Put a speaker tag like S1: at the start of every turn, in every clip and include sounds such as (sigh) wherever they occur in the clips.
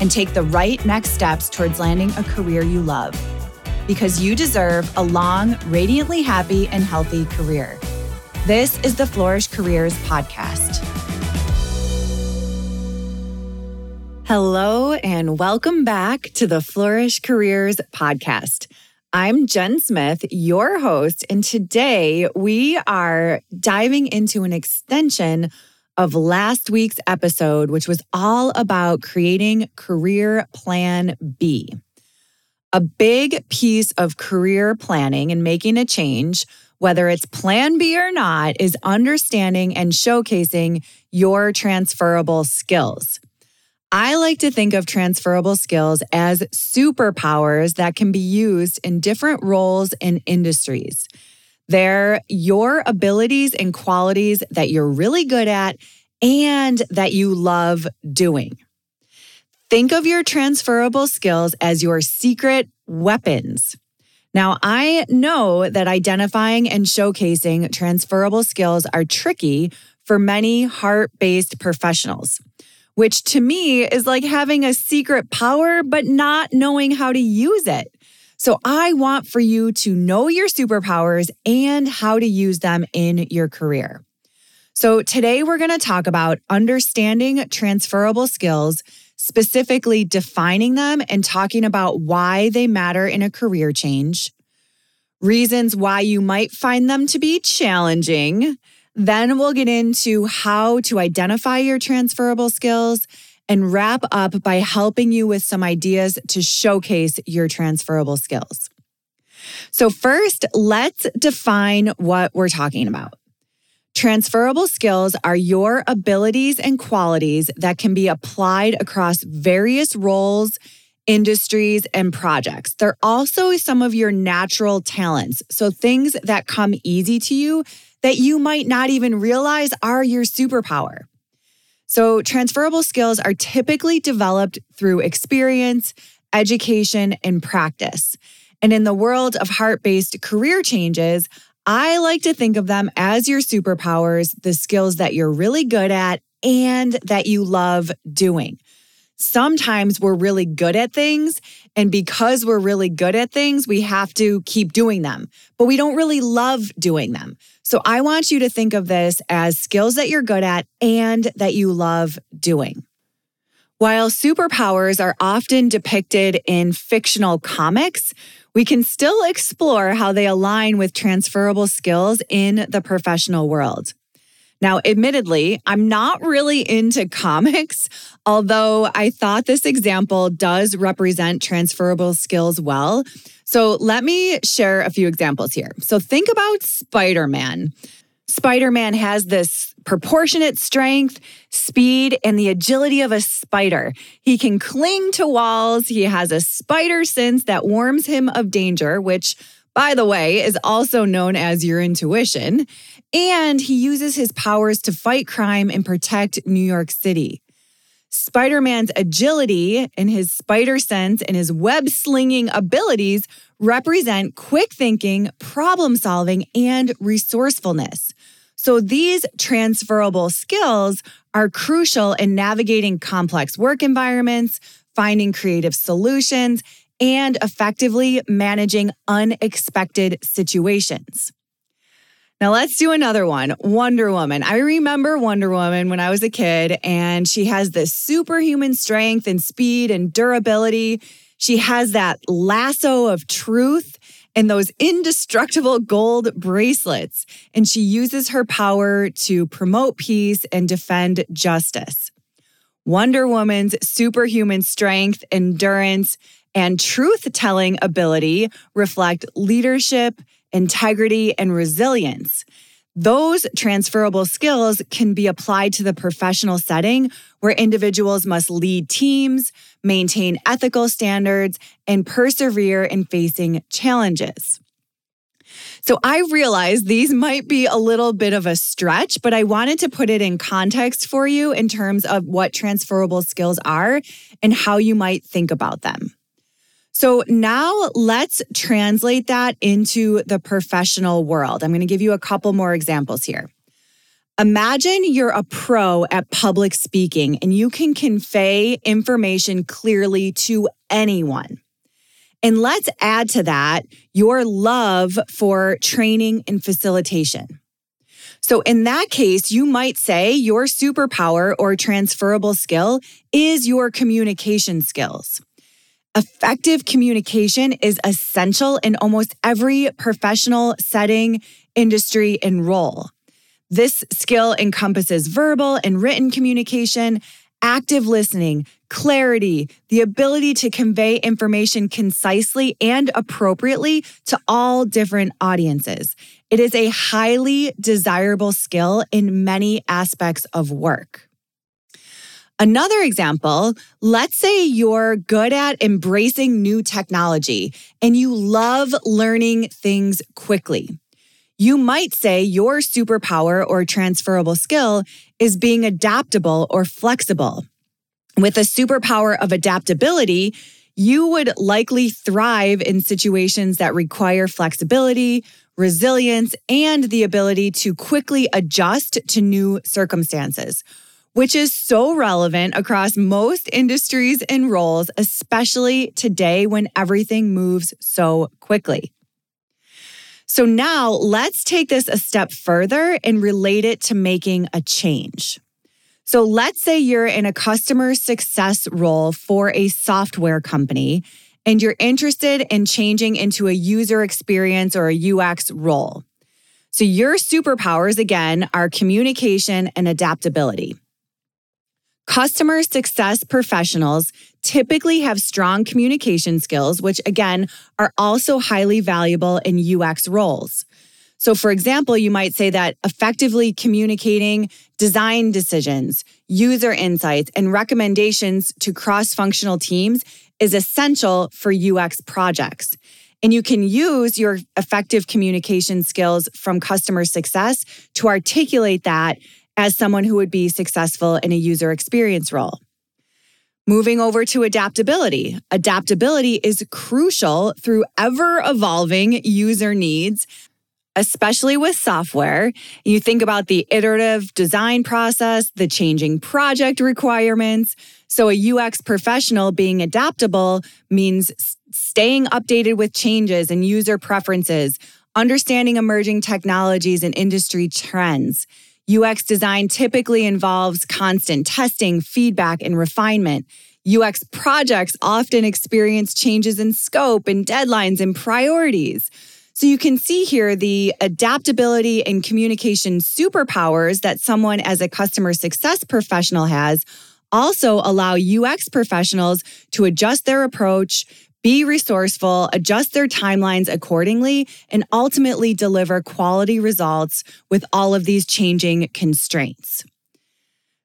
S1: and take the right next steps towards landing a career you love. Because you deserve a long, radiantly happy, and healthy career. This is the Flourish Careers Podcast. Hello, and welcome back to the Flourish Careers Podcast. I'm Jen Smith, your host, and today we are diving into an extension of last week's episode, which was all about creating Career Plan B. A big piece of career planning and making a change, whether it's Plan B or not, is understanding and showcasing your transferable skills. I like to think of transferable skills as superpowers that can be used in different roles and industries. They're your abilities and qualities that you're really good at and that you love doing. Think of your transferable skills as your secret weapons. Now, I know that identifying and showcasing transferable skills are tricky for many heart based professionals which to me is like having a secret power, but not knowing how to use it. So I want for you to know your superpowers and how to use them in your career. So today we're going to talk about understanding transferable skills, specifically defining them and talking about why they matter in a career change, reasons why you might find them to be challenging, then we'll get into how to identify your transferable skills and wrap up by helping you with some ideas to showcase your transferable skills. So, first, let's define what we're talking about. Transferable skills are your abilities and qualities that can be applied across various roles, industries, and projects. They're also some of your natural talents. So, things that come easy to you that you might not even realize are your superpower. So, transferable skills are typically developed through experience, education, and practice. And in the world of heart based career changes, I like to think of them as your superpowers, the skills that you're really good at and that you love doing. Sometimes we're really good at things, and because we're really good at things, we have to keep doing them, but we don't really love doing them. So I want you to think of this as skills that you're good at and that you love doing. While superpowers are often depicted in fictional comics, we can still explore how they align with transferable skills in the professional world. Now, admittedly, I'm not really into comics, (laughs) although I thought this example does represent transferable skills well. So let me share a few examples here. So think about Spider Man. Spider Man has this proportionate strength, speed, and the agility of a spider. He can cling to walls. He has a spider sense that warns him of danger, which, by the way, is also known as your intuition. And he uses his powers to fight crime and protect New York City. Spider Man's agility and his spider sense and his web slinging abilities represent quick thinking, problem solving, and resourcefulness. So these transferable skills are crucial in navigating complex work environments, finding creative solutions, and effectively managing unexpected situations. Now let's do another one Wonder Woman. I remember Wonder Woman when I was a kid, and she has this superhuman strength and speed and durability. She has that lasso of truth and those indestructible gold bracelets. And she uses her power to promote peace and defend justice. Wonder Woman's superhuman strength, endurance, and truth telling ability reflect leadership, integrity, and resilience. Those transferable skills can be applied to the professional setting where individuals must lead teams, maintain ethical standards, and persevere in facing challenges. So I realize these might be a little bit of a stretch, but I wanted to put it in context for you in terms of what transferable skills are and how you might think about them. So now let's translate that into the professional world. I'm going to give you a couple more examples here. Imagine you're a pro at public speaking and you can convey information clearly to anyone. And let's add to that your love for training and facilitation. So, in that case, you might say your superpower or transferable skill is your communication skills. Effective communication is essential in almost every professional setting, industry, and role. This skill encompasses verbal and written communication, active listening, clarity, the ability to convey information concisely and appropriately to all different audiences. It is a highly desirable skill in many aspects of work. Another example, let's say you're good at embracing new technology and you love learning things quickly. You might say your superpower or transferable skill is being adaptable or flexible. With a superpower of adaptability, you would likely thrive in situations that require flexibility, resilience, and the ability to quickly adjust to new circumstances which is so relevant across most industries and roles, especially today when everything moves so quickly. So, now let's take this a step further and relate it to making a change. So, let's say you're in a customer success role for a software company and you're interested in changing into a user experience or a UX role. So, your superpowers, again, are communication and adaptability. Customer success professionals typically have strong communication skills, which again are also highly valuable in UX roles. So, for example, you might say that effectively communicating design decisions, user insights, and recommendations to cross functional teams is essential for UX projects. And you can use your effective communication skills from customer success to articulate that as someone who would be successful in a user experience role. Moving over to adaptability. Adaptability is crucial through ever evolving user needs, especially with software. You think about the iterative design process, the changing project requirements. So, a UX professional being adaptable means staying updated with changes and user preferences, understanding emerging technologies and industry trends. UX design typically involves constant testing, feedback, and refinement. UX projects often experience changes in scope and deadlines and priorities. So you can see here the adaptability and communication superpowers that someone as a customer success professional has also allow UX professionals to adjust their approach, be resourceful, adjust their timelines accordingly, and ultimately deliver quality results with all of these changing constraints.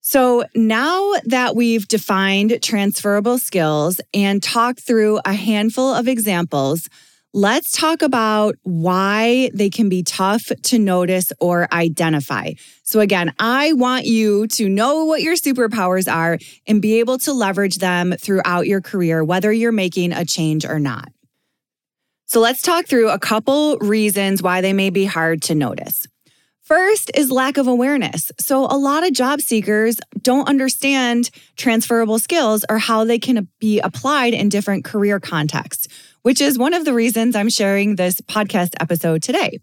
S1: So, now that we've defined transferable skills and talked through a handful of examples, Let's talk about why they can be tough to notice or identify. So, again, I want you to know what your superpowers are and be able to leverage them throughout your career, whether you're making a change or not. So, let's talk through a couple reasons why they may be hard to notice. First is lack of awareness. So, a lot of job seekers don't understand transferable skills or how they can be applied in different career contexts which is one of the reasons I'm sharing this podcast episode today.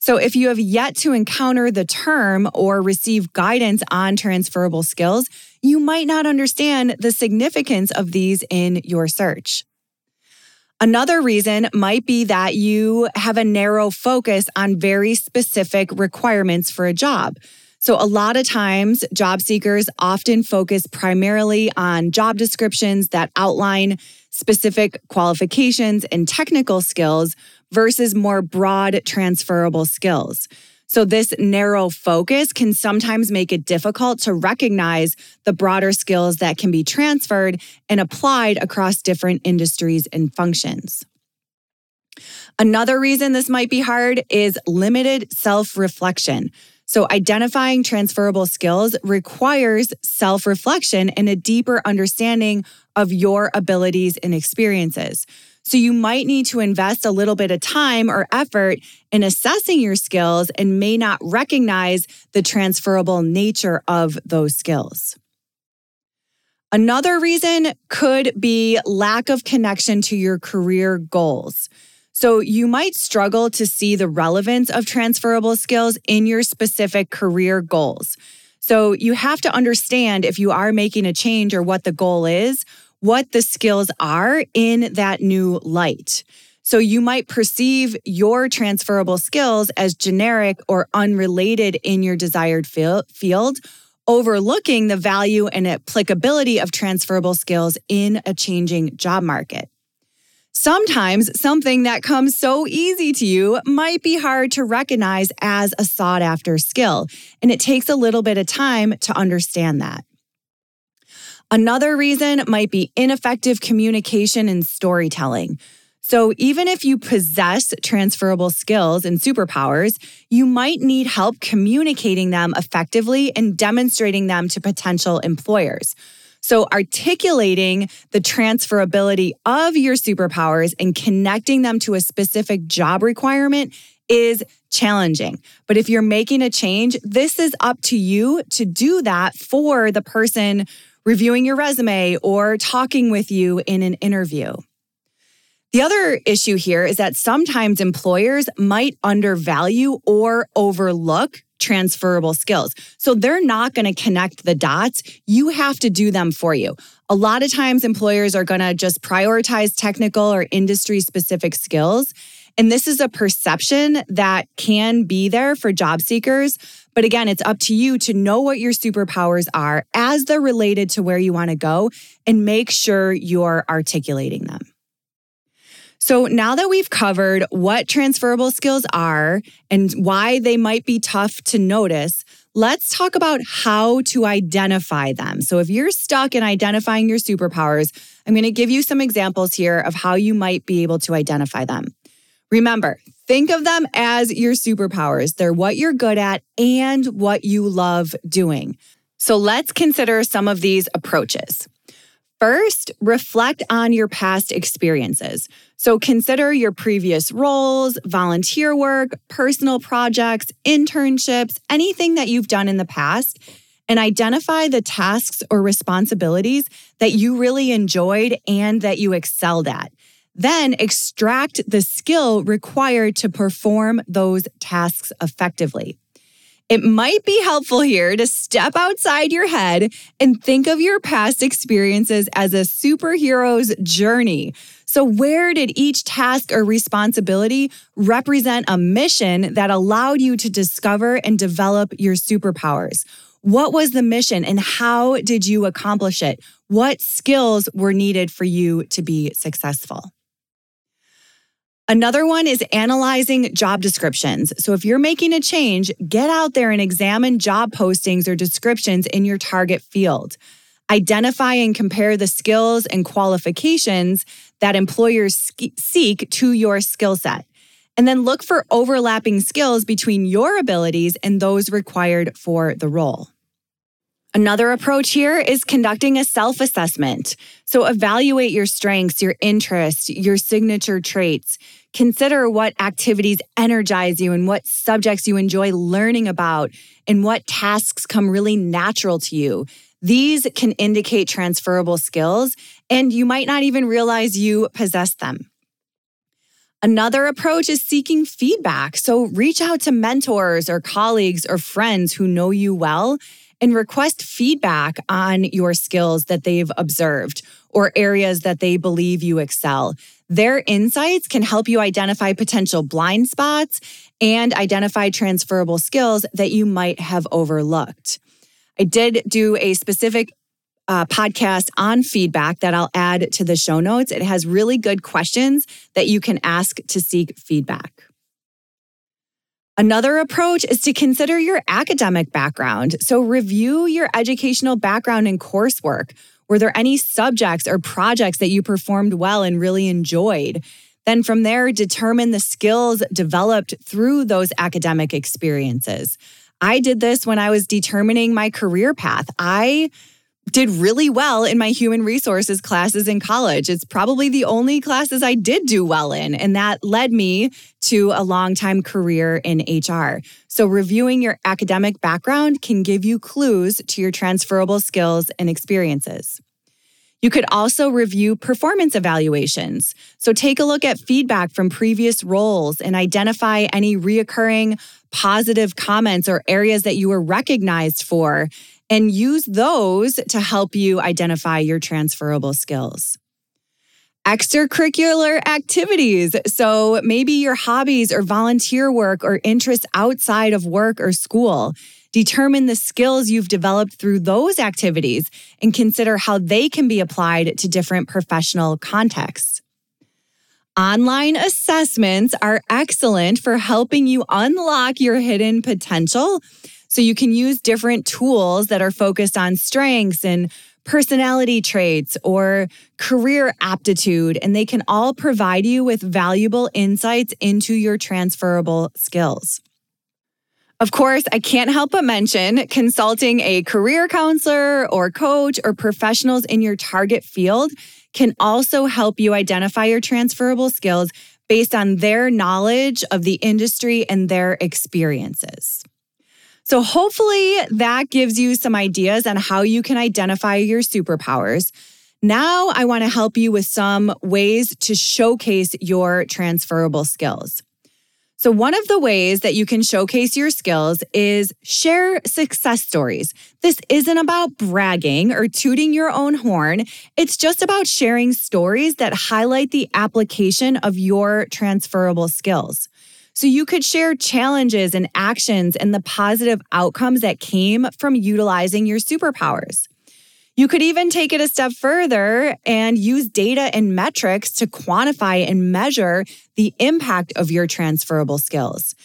S1: So, if you have yet to encounter the term or receive guidance on transferable skills, you might not understand the significance of these in your search. Another reason might be that you have a narrow focus on very specific requirements for a job. So, a lot of times, job seekers often focus primarily on job descriptions that outline specific qualifications and technical skills versus more broad transferable skills. So, this narrow focus can sometimes make it difficult to recognize the broader skills that can be transferred and applied across different industries and functions. Another reason this might be hard is limited self reflection. So, identifying transferable skills requires self reflection and a deeper understanding of your abilities and experiences. So, you might need to invest a little bit of time or effort in assessing your skills and may not recognize the transferable nature of those skills. Another reason could be lack of connection to your career goals. So you might struggle to see the relevance of transferable skills in your specific career goals. So you have to understand if you are making a change or what the goal is, what the skills are in that new light. So you might perceive your transferable skills as generic or unrelated in your desired field, overlooking the value and applicability of transferable skills in a changing job market. Sometimes something that comes so easy to you might be hard to recognize as a sought after skill, and it takes a little bit of time to understand that. Another reason might be ineffective communication and storytelling. So, even if you possess transferable skills and superpowers, you might need help communicating them effectively and demonstrating them to potential employers. So, articulating the transferability of your superpowers and connecting them to a specific job requirement is challenging. But if you're making a change, this is up to you to do that for the person reviewing your resume or talking with you in an interview. The other issue here is that sometimes employers might undervalue or overlook transferable skills. So they're not going to connect the dots. You have to do them for you. A lot of times, employers are going to just prioritize technical or industry specific skills. And this is a perception that can be there for job seekers. But again, it's up to you to know what your superpowers are as they're related to where you want to go and make sure you're articulating them. So now that we've covered what transferable skills are and why they might be tough to notice, let's talk about how to identify them. So if you're stuck in identifying your superpowers, I'm going to give you some examples here of how you might be able to identify them. Remember, think of them as your superpowers. They're what you're good at and what you love doing. So let's consider some of these approaches. First, reflect on your past experiences. So consider your previous roles, volunteer work, personal projects, internships, anything that you've done in the past, and identify the tasks or responsibilities that you really enjoyed and that you excelled at. Then extract the skill required to perform those tasks effectively. It might be helpful here to step outside your head and think of your past experiences as a superhero's journey. So, where did each task or responsibility represent a mission that allowed you to discover and develop your superpowers? What was the mission and how did you accomplish it? What skills were needed for you to be successful? Another one is analyzing job descriptions. So if you're making a change, get out there and examine job postings or descriptions in your target field. Identify and compare the skills and qualifications that employers seek to your skill set. And then look for overlapping skills between your abilities and those required for the role. Another approach here is conducting a self assessment. So, evaluate your strengths, your interests, your signature traits. Consider what activities energize you and what subjects you enjoy learning about and what tasks come really natural to you. These can indicate transferable skills, and you might not even realize you possess them. Another approach is seeking feedback. So reach out to mentors or colleagues or friends who know you well and request feedback on your skills that they've observed or areas that they believe you excel. Their insights can help you identify potential blind spots and identify transferable skills that you might have overlooked. I did do a specific uh, podcast on feedback that I'll add to the show notes. It has really good questions that you can ask to seek feedback. Another approach is to consider your academic background. So, review your educational background and coursework. Were there any subjects or projects that you performed well and really enjoyed? Then, from there, determine the skills developed through those academic experiences. I did this when I was determining my career path. I did really well in my human resources classes in college. It's probably the only classes I did do well in. And that led me to a long time career in HR. So, reviewing your academic background can give you clues to your transferable skills and experiences. You could also review performance evaluations. So, take a look at feedback from previous roles and identify any reoccurring positive comments or areas that you were recognized for and use those to help you identify your transferable skills. Extracurricular activities. So maybe your hobbies or volunteer work or interests outside of work or school. Determine the skills you've developed through those activities and consider how they can be applied to different professional contexts. Online assessments are excellent for helping you unlock your hidden potential so you can use different tools that are focused on strengths and personality traits or career aptitude, and they can all provide you with valuable insights into your transferable skills. Of course, I can't help but mention consulting a career counselor or coach or professionals in your target field can also help you identify your transferable skills based on their knowledge of the industry and their experiences. So, hopefully, that gives you some ideas on how you can identify your superpowers. Now, I want to help you with some ways to showcase your transferable skills. So, one of the ways that you can showcase your skills is share success stories. This isn't about bragging or tooting your own horn. It's just about sharing stories that highlight the application of your transferable skills. So you could share challenges and actions and the positive outcomes that came from utilizing your superpowers. You could even take it a step further and use data and metrics to quantify and measure the impact of your transferable skills.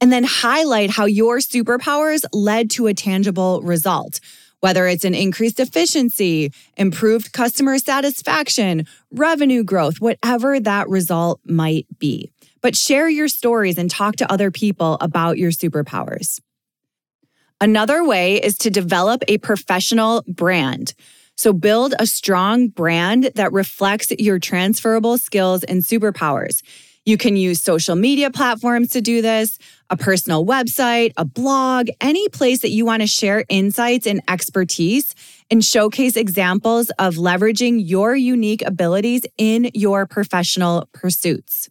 S1: And then highlight how your superpowers led to a tangible result, whether it's an increased efficiency, improved customer satisfaction, revenue growth, whatever that result might be but share your stories and talk to other people about your superpowers. Another way is to develop a professional brand. So, build a strong brand that reflects your transferable skills and superpowers. You can use social media platforms to do this, a personal website, a blog, any place that you want to share insights and expertise and showcase examples of leveraging your unique abilities in your professional pursuits.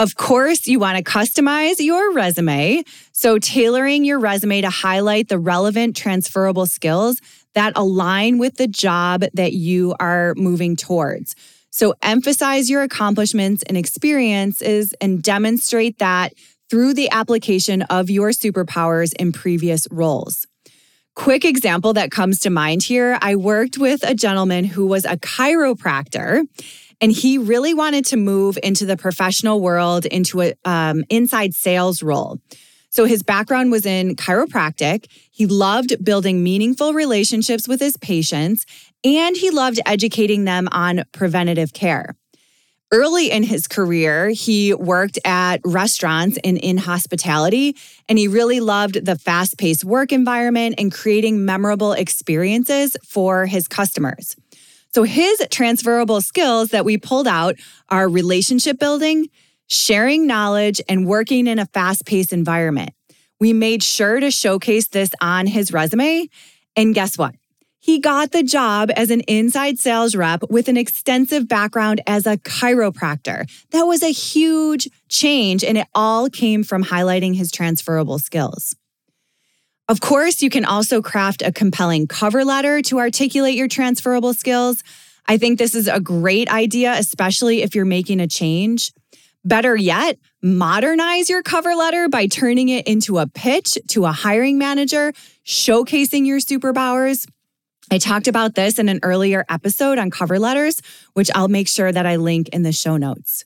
S1: Of course, you want to customize your resume. So, tailoring your resume to highlight the relevant transferable skills that align with the job that you are moving towards. So, emphasize your accomplishments and experiences and demonstrate that through the application of your superpowers in previous roles. Quick example that comes to mind here I worked with a gentleman who was a chiropractor and he really wanted to move into the professional world, into an um, inside sales role. So his background was in chiropractic. He loved building meaningful relationships with his patients, and he loved educating them on preventative care. Early in his career, he worked at restaurants and in hospitality, and he really loved the fast paced work environment and creating memorable experiences for his customers. So his transferable skills that we pulled out are relationship building, sharing knowledge, and working in a fast paced environment. We made sure to showcase this on his resume. And guess what? He got the job as an inside sales rep with an extensive background as a chiropractor. That was a huge change, and it all came from highlighting his transferable skills. Of course, you can also craft a compelling cover letter to articulate your transferable skills. I think this is a great idea, especially if you're making a change. Better yet, modernize your cover letter by turning it into a pitch to a hiring manager, showcasing your superpowers. I talked about this in an earlier episode on cover letters, which I'll make sure that I link in the show notes.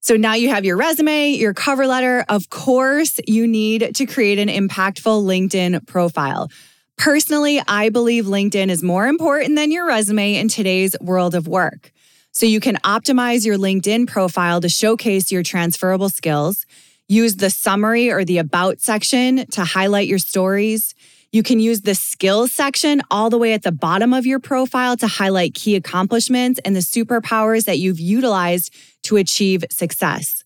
S1: So now you have your resume, your cover letter. Of course, you need to create an impactful LinkedIn profile. Personally, I believe LinkedIn is more important than your resume in today's world of work. So you can optimize your LinkedIn profile to showcase your transferable skills. Use the summary or the about section to highlight your stories. You can use the skills section all the way at the bottom of your profile to highlight key accomplishments and the superpowers that you've utilized to achieve success.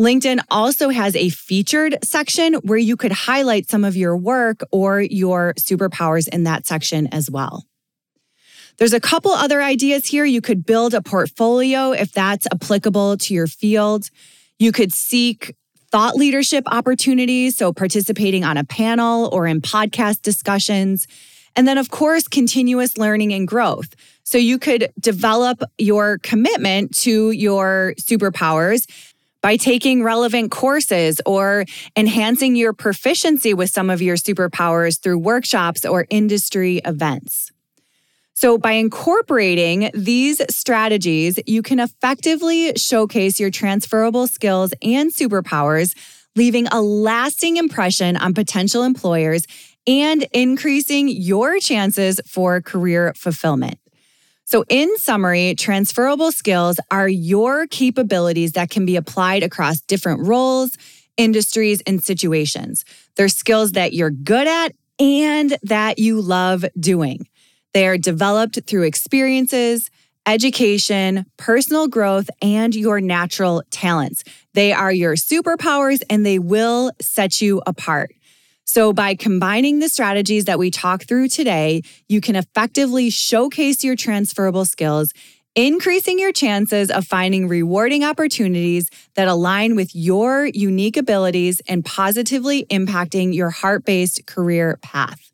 S1: LinkedIn also has a featured section where you could highlight some of your work or your superpowers in that section as well. There's a couple other ideas here. You could build a portfolio if that's applicable to your field. You could seek thought leadership opportunities, so participating on a panel or in podcast discussions. And then, of course, continuous learning and growth. So you could develop your commitment to your superpowers by taking relevant courses or enhancing your proficiency with some of your superpowers through workshops or industry events. So, by incorporating these strategies, you can effectively showcase your transferable skills and superpowers, leaving a lasting impression on potential employers and increasing your chances for career fulfillment. So, in summary, transferable skills are your capabilities that can be applied across different roles, industries, and situations. They're skills that you're good at and that you love doing. They are developed through experiences, education, personal growth, and your natural talents. They are your superpowers and they will set you apart. So, by combining the strategies that we talk through today, you can effectively showcase your transferable skills, increasing your chances of finding rewarding opportunities that align with your unique abilities and positively impacting your heart based career path.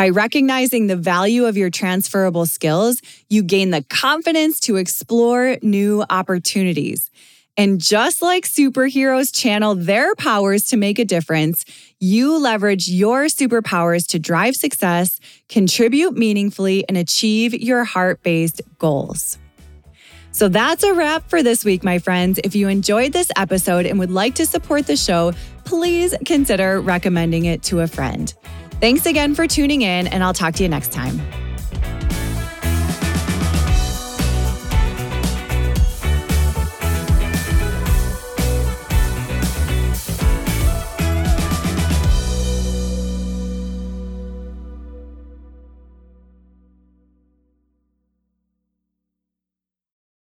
S1: By recognizing the value of your transferable skills, you gain the confidence to explore new opportunities. And just like superheroes channel their powers to make a difference, you leverage your superpowers to drive success, contribute meaningfully, and achieve your heart based goals. So that's a wrap for this week, my friends. If you enjoyed this episode and would like to support the show, please consider recommending it to a friend. Thanks again for tuning in, and I'll talk to you next time.